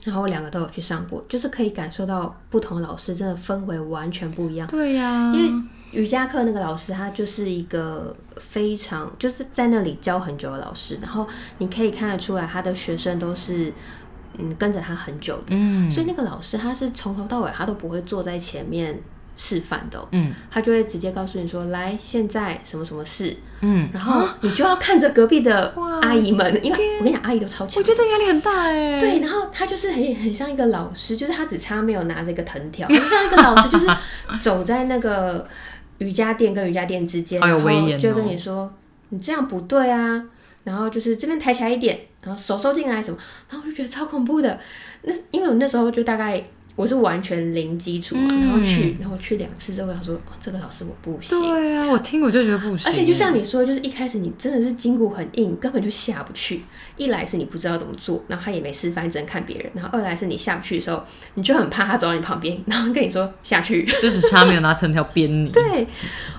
然后我两个都有去上过，就是可以感受到不同老师真的氛围完全不一样。对呀、因为瑜伽课那个老师，他就是一个非常就是在那里教很久的老师，然后你可以看得出来，他的学生都是嗯跟着他很久的，嗯。所以那个老师他是从头到尾他都不会坐在前面示范的哦、嗯。他就会直接告诉你说，来，现在什么什么事，嗯，然后你就要看着隔壁的阿姨们，因为我跟你讲，阿姨都超强。我。觉得这压力很大哎。对，然后他就是很很像一个老师，就是他只差没有拿着一个藤条，很像一个老师，就是走在那个瑜伽垫跟瑜伽垫之间，好有威严哦。然后就跟你说你这样不对啊，然后就是这边抬起来一点，然后手收进来什么，然后我就觉得超恐怖的。那因为我那时候就大概我是完全零基础然后去然后去两次之后，我想说、哦、这个老师我不行。对啊，我听我就觉得不行。而且就像你说，就是一开始你真的是筋骨很硬，根本就下不去。一来是你不知道怎么做，然后他也没示范，只能看别人；然后二来是你下不去的时候，你就很怕他走到你旁边，然后跟你说下去。[laughs] 就是差没有拿藤条鞭你。对，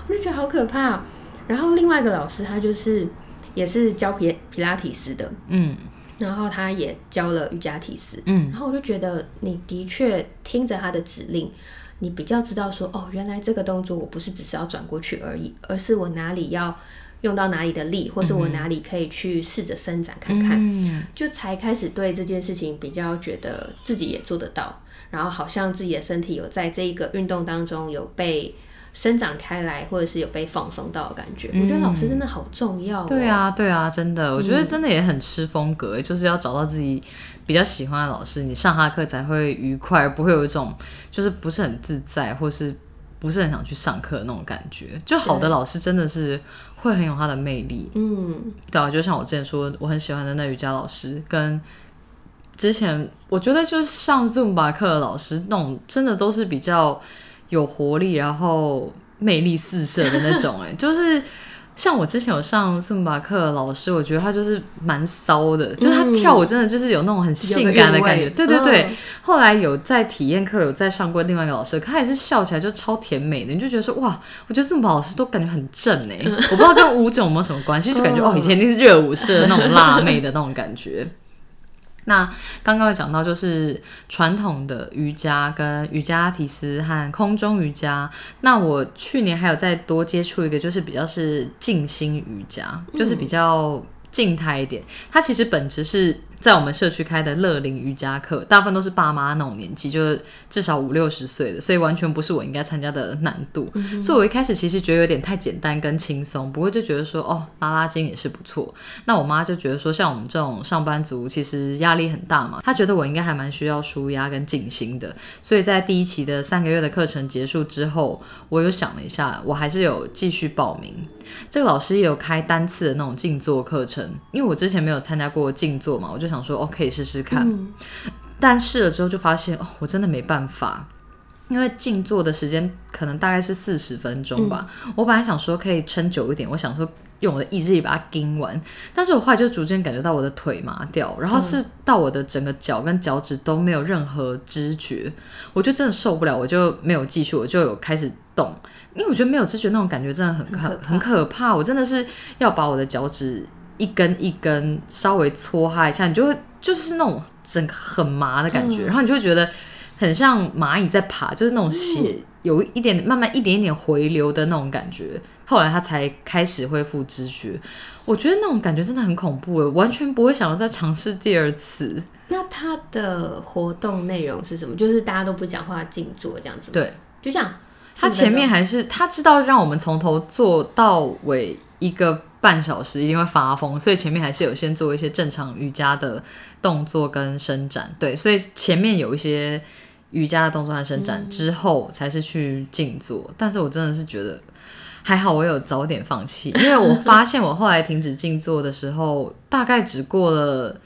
我就觉得好可怕。然后另外一个老师，他就是也是教皮皮拉提斯的，嗯然后他也教了瑜伽体式。嗯然后我就觉得你的确听着他的指令，你比较知道说，哦，原来这个动作我不是只是要转过去而已，而是我哪里要用到哪里的力，或是我哪里可以去试着伸展看看，嗯就才开始对这件事情比较觉得自己也做得到，然后好像自己的身体有在这一个运动当中有被。伸展开来，或者是有被放松到的感觉，我觉得老师真的好重要、哦。对啊，对啊，真的，我觉得真的也很吃风格，就是要找到自己比较喜欢的老师，你上他的课才会愉快，而不会有一种就是不是很自在，或是不是很想去上课的那种感觉。就好的老师真的是会很有他的魅力。嗯，对啊，就像我之前说，我很喜欢的那瑜伽老师，跟之前我觉得就是上 Zumba 课的老师，那种真的都是比较有活力，然后魅力四射的那种、哎，就是。像我之前有上 Zumba 课的老师，我觉得他就是蛮骚的，就是他跳舞真的就是有那种很性感的感觉。对对对，嗯后来有在体验课有再上过另外一个老师，可他也是笑起来就超甜美的，你就觉得说哇，我觉得这么老师都感觉很正哎、我不知道跟舞种有没有什么关系，就感觉哦以前一定是热舞社的那种辣妹的那种感觉。那刚刚有讲到，就是传统的瑜伽跟瑜伽提斯和空中瑜伽。那我去年还有再多接触一个，就是比较是静心瑜伽，就是比较静态一点。它其实本质是在我们社区开的乐龄瑜伽课，大部分都是爸妈那种年纪，就是至少五六十岁的，所以完全不是我应该参加的难度。所以我一开始其实觉得有点太简单跟轻松，不过就觉得说哦拉拉筋也是不错。那我妈就觉得说，像我们这种上班族，其实压力很大嘛，她觉得我应该还蛮需要舒压跟静心的。所以在第一期的三个月的课程结束之后，我有想了一下，我还是有继续报名。这个老师也有开单次的那种静坐课程，因为我之前没有参加过静坐嘛，我就想说哦可以试试看。嗯但试了之后就发现哦，我真的没办法。因为静坐的时间可能大概是四十分钟吧，我本来想说可以撑久一点，我想说用我的意志力把它盯完，但是我后来就逐渐感觉到我的腿麻掉，然后是到我的整个脚跟脚趾都没有任何知觉，我就真的受不了，我就没有继续，我就有开始动，因为我觉得没有知觉那种感觉真的很可很可怕很可怕，我真的是要把我的脚趾一根一根稍微搓哈一下，你就会就是那种整个很麻的感觉，然后你就会觉得很像蚂蚁在爬，就是那种血有一点慢慢一点一点回流的那种感觉。后来他才开始恢复知觉，我觉得那种感觉真的很恐怖，完全不会想要再尝试第二次。那他的活动内容是什么？就是大家都不讲话，静坐这样子吗。对，就这样。他前面还是他知道让我们从头做到尾一个半小时一定会发疯，所以前面还是有先做一些正常瑜伽的动作跟伸展。对，所以前面有一些瑜伽的动作和伸展、之后才是去静坐。但是我真的是觉得还好，我有早点放弃，因为我发现我后来停止静坐的时候，大概只过了。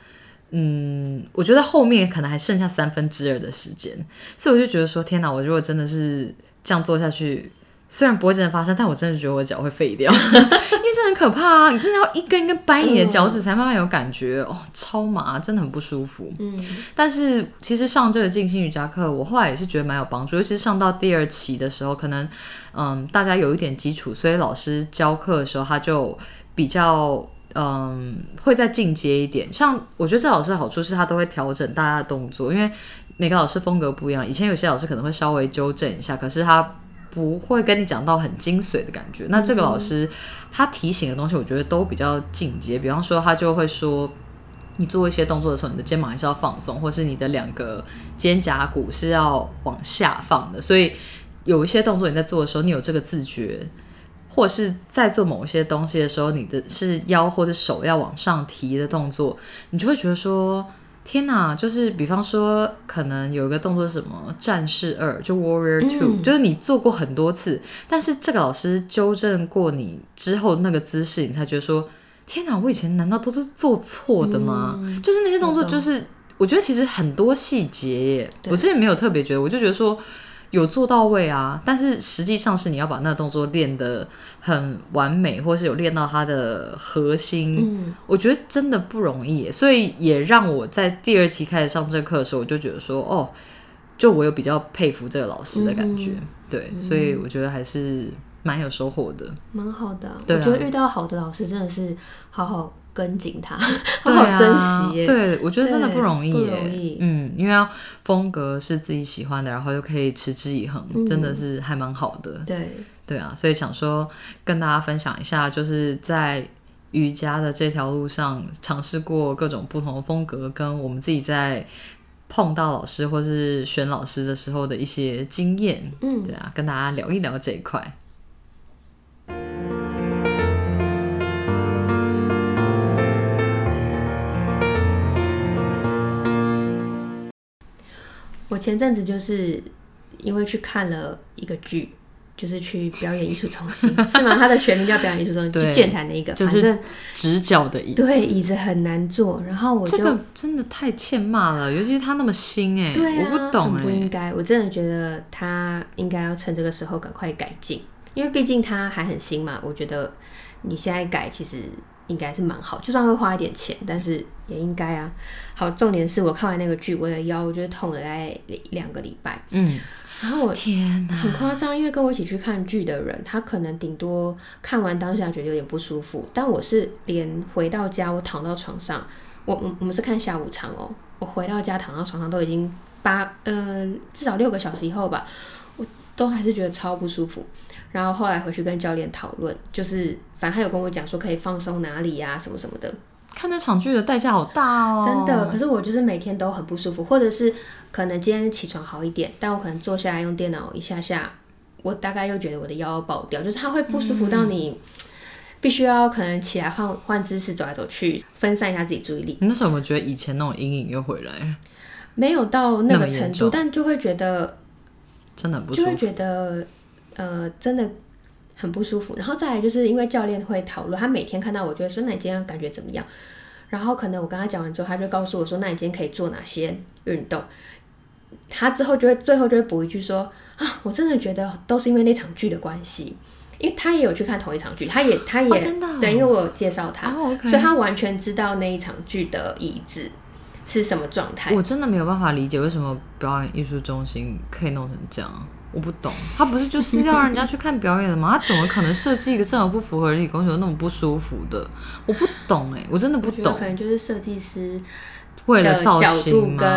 嗯，我觉得后面可能还剩下三分之二的时间，所以我就觉得说，天哪！我如果真的是这样做下去，虽然不会真的发生，但我真的觉得我脚会废掉，[laughs] 因为这很可怕啊！你真的要一根一根掰你的脚趾才慢慢有感觉，哦，超麻，真的很不舒服。嗯，但是其实上这个静心瑜伽课，我后来也是觉得蛮有帮助，尤其是上到第二期的时候，可能嗯大家有一点基础，所以老师教课的时候他就比较。嗯，会再进阶一点。像我觉得这老师的好处是他都会调整大家的动作，因为每个老师风格不一样。以前有些老师可能会稍微纠正一下，可是他不会跟你讲到很精髓的感觉。那这个老师他提醒的东西，我觉得都比较进阶。比方说，他就会说，你做一些动作的时候，你的肩膀还是要放松，或是你的两个肩胛骨是要往下放的。所以有一些动作你在做的时候，你有这个自觉。或是在做某些东西的时候，你的是腰或者手要往上提的动作，你就会觉得说：天哪！就是比方说，可能有一个动作是什么战士二，就 Warrior Two，就是你做过很多次，但是这个老师纠正过你之后那个姿势，你才觉得说：天哪！我以前难道都是做错的吗？就是那些动作，就是我觉得其实很多细节耶，我之前没有特别觉得，我就觉得说。有做到位啊，但是实际上是你要把那个动作练得很完美，或是有练到它的核心。嗯，我觉得真的不容易，所以也让我在第二期开始上这课的时候，我就觉得说，哦，就我有比较佩服这个老师的感觉。对，所以我觉得还是蛮有收获的，蛮好的。我觉得遇到好的老师真的是好好。跟紧他，好好珍惜。对，我觉得真的不容易。不容易。嗯，因为要风格是自己喜欢的，然后又可以持之以恒，真的是还蛮好的。对，对啊，所以想说跟大家分享一下，就是在瑜伽的这条路上尝试过各种不同的风格，跟我们自己在碰到老师或是选老师的时候的一些经验。嗯，对啊，跟大家聊一聊这一块。我前阵子就是因为去看了一个剧，就是去表演艺术中心，[laughs] 是吗？它的全名叫表演艺术中心，就健谈那个，就是直角的椅，对，椅子很难坐。然后我这个真的太欠骂了，尤其是他那么新哎，对啊，我不懂哎，不应该，我真的觉得他应该要趁这个时候赶快改进，因为毕竟他还很新嘛。我觉得你现在改其实。应该是蛮好，就算会花一点钱，但是也应该啊。好，重点是我看完那个剧，我的腰我觉得痛了大概两个礼拜。嗯，然后我天哪，很夸张，因为跟我一起去看剧的人，他可能顶多看完当下觉得有点不舒服，但我是连回到家，我躺到床上，我我我们是看下午场哦，我回到家躺到床上都已经八呃至少六个小时以后吧，我都还是觉得超不舒服。然后后来回去跟教练讨论，就是反正他有跟我讲说可以放松哪里呀，什么什么的。看那场剧的代价好大哦，真的。可是我就是每天都很不舒服，或者是可能今天起床好一点，但我可能坐下来用电脑一下下，我大概又觉得我的腰要爆掉，就是它会不舒服到你必须要可能起来换换姿势走来走去，分散一下自己注意力。你那时候有没有觉得以前那种阴影又回来？没有到那个程度，但就会觉得真的不舒服，就会觉得。呃，真的很不舒服。然后再来就是因为教练会讨论，他每天看到我就会说：“那你今天感觉怎么样？”然后可能我跟他讲完之后，他就告诉我说：“那你今天可以做哪些运动？”他之后就会最后就会补一句说：“啊，我真的觉得都是因为那场剧的关系，因为他也有去看同一场剧，他也他也真的对，因为我有介绍他，所以他完全知道那一场剧的椅子是什么状态。我真的没有办法理解为什么表演艺术中心可以弄成这样。”我不懂，他不是就是要让人家去看表演的吗？他怎么可能设计一个正好不符合理工学那么不舒服的？我不懂哎，我真的不懂。可能就是设计师为了造型跟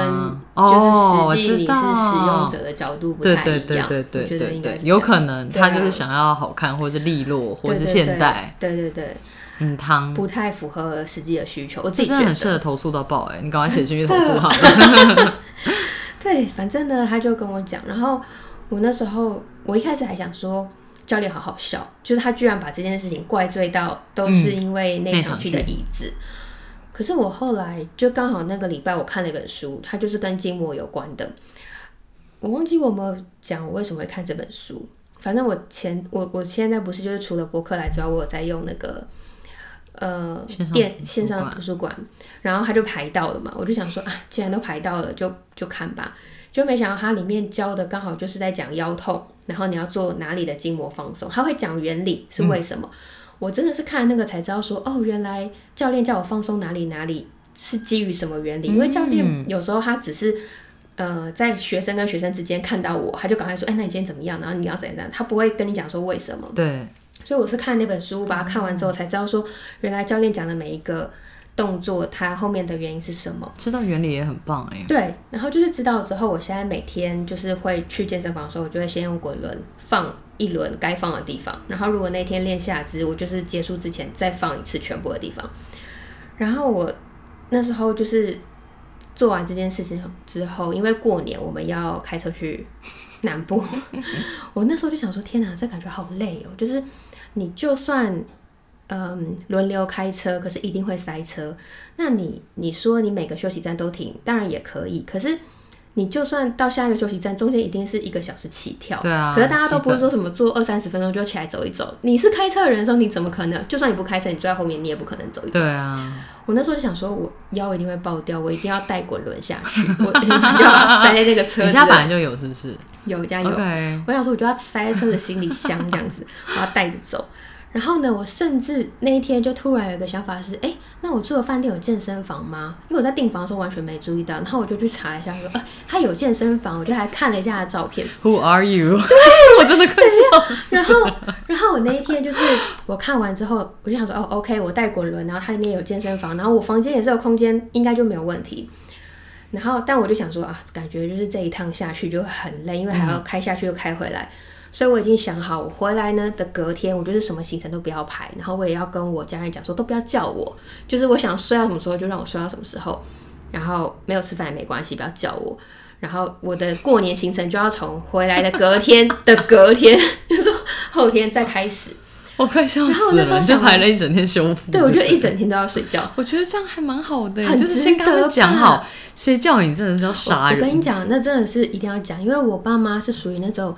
就是实际你是使用者的角度不太一样。对对对对对对，有可能他就是想要好看，或者是利落，或者是现代。对对对，嗯，汤不太符合实际的需求。我自己觉得很适合投诉到爆哎，你赶快写进去投诉好了。[laughs] 对，反正呢，他就跟我讲，然后。我那时候，我一开始还想说教练好好笑，就是他居然把这件事情怪罪到都是因为那场剧的椅子。可是我后来就刚好那个礼拜我看了一本书，它就是跟筋膜有关的。我忘记我们讲我为什么会看这本书。反正我前我我现在不是就是除了博客来之外，我有在用那个呃电线上图书馆，然后他就排到了嘛，我就想说啊，既然都排到了，就就看吧。就没想到它里面教的刚好就是在讲腰痛，然后你要做哪里的筋膜放松，他会讲原理是为什么。我真的是看那个才知道说，哦，原来教练叫我放松哪里哪里是基于什么原理。因为教练有时候他只是呃在学生跟学生之间看到我，他就赶快说，哎，那你今天怎么样？然后你要怎样怎样，他不会跟你讲说为什么。对，所以我是看那本书，把它看完之后才知道说，原来教练讲的每一个动作它后面的原因是什么。知道原理也很棒哎。对，然后就是知道之后，我现在每天就是会去健身房的时候，我就会先用滚轮放一轮该放的地方，然后如果那天练下肢，我就是结束之前再放一次全部的地方。然后我那时候就是做完这件事情之后，因为过年我们要开车去南部，我那时候就想说：天哪，这感觉好累哦！就是你就算嗯轮流开车，可是一定会塞车。那你你说你每个休息站都停，当然也可以，可是。你就算到下一个休息站，中间一定是一个小时起跳。对啊。可是大家都不会说什么坐二三十分钟就起来走一走。你是开车的人的时候，你怎么可能？就算你不开车，你坐在后面，你也不可能走一走。对啊。我那时候就想说，我腰一定会爆掉，我一定要带滚轮下去，[laughs] 我就要塞在那个车。你家本来就有是不是？有家有。我想说，我就要塞在车的行李箱这样子，我要带着走。然后呢，我甚至那一天就突然有一个想法是，哎，那我住的饭店有健身房吗？因为我在订房的时候完全没注意到，然后我就去查一下，说，呃，他有健身房，我就还看了一下他的照片。Who are you？对，我真的 [laughs] 快笑然后，然后我那一天就是我看完之后，我就想说，哦，OK，我带滚轮，然后它里面有健身房，然后我房间也是有空间，应该就没有问题。然后，但我就想说啊，感觉就是这一趟下去就很累，因为还要开下去又开回来。所以我已经想好，我回来呢的隔天，我就是什么行程都不要排，然后我也要跟我家人讲说，都不要叫我，就是我想睡到什么时候就让我睡到什么时候，然后没有吃饭也没关系，不要叫我。然后我的过年行程就要从回来的隔天 [laughs] 的隔天，就是后天再开始。我快笑死了！就排了一整天修复。对，我觉得一整天都要睡觉。我觉得这样还蛮好的，就是先跟他们讲好，谁叫你真的是要杀人。我跟你讲，那真的是一定要讲，因为我爸妈是属于那种。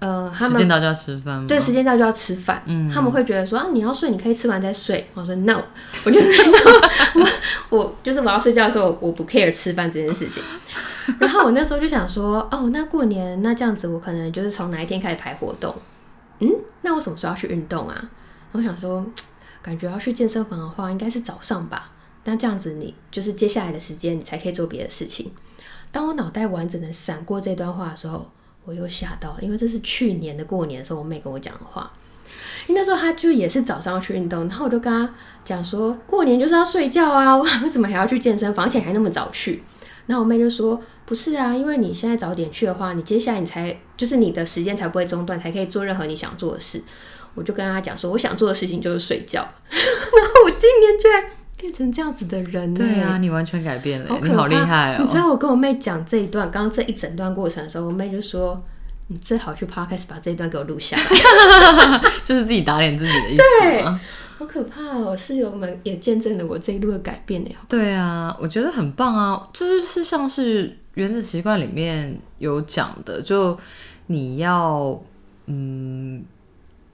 呃，他们时间到就要吃饭吗？对，时间到就要吃饭。嗯，他们会觉得说啊，你要睡，你可以吃完再睡。我说 no，[laughs] 我就是 [laughs] 我我就是我要睡觉的时候，我不 care 吃饭这件事情。[laughs] 然后我那时候就想说，哦，那过年那这样子，我可能就是从哪一天开始排活动？嗯，那我什么时候要去运动啊？我想说，感觉要去健身房的话，应该是早上吧。那这样子，你就是接下来的时间，你才可以做别的事情。当我脑袋完整的闪过这段话的时候。我又吓到，因为这是去年的过年的时候，我妹跟我讲的话。那时候她就也是早上要去运动，然后我就跟她讲说，过年就是要睡觉啊，[laughs] 为什么还要去健身房，而且还那么早去？然后我妹就说，不是啊，因为你现在早点去的话，你接下来你才就是你的时间才不会中断，才可以做任何你想做的事。我就跟她讲说，我想做的事情就是睡觉。[laughs] 然后我今年居然变成这样子的人，对啊，你完全改变了，你好厉害哦！你知道我跟我妹讲这一段，刚刚这一整段过程的时候，我妹就说：“你最好去 podcast 把这一段给我录下来。[laughs] ”就是自己打脸自己的意思。对，好可怕哦！室友们也见证了我这一路的改变呢。对啊，我觉得很棒啊！这就是像是原子习惯里面有讲的，就你要嗯。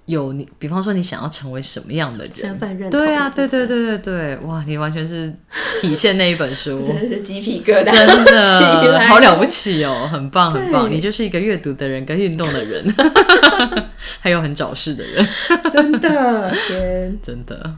有你，比方说你想要成为什么样的人？身份认同。对啊，对对对对对，哇，你完全是体现那一本书，[laughs] 真的是鸡皮疙瘩，真的好了不起哦，很棒很棒，你就是一个阅读的人跟运动的人，[laughs] 还有很找事的人，[laughs] 真的天，真的。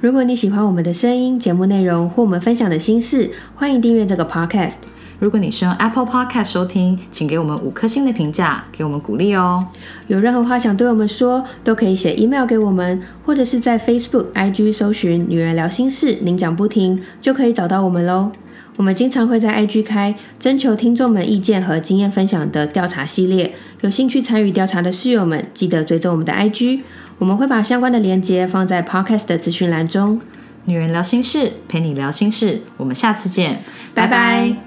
如果你喜欢我们的声音、节目内容或我们分享的心事，欢迎订阅这个 podcast。如果你是用 Apple Podcast 收听，请给我们五颗星的评价，给我们鼓励哦。有任何话想对我们说，都可以写 email 给我们，或者是在 Facebook、IG 搜寻“女人聊心事”，您讲不停就可以找到我们喽。我们经常会在 IG 开征求听众们意见和经验分享的调查系列，有兴趣参与调查的室友们，记得追踪我们的 IG，我们会把相关的链接放在 Podcast 的资讯栏中。女人聊心事，陪你聊心事，我们下次见，拜拜。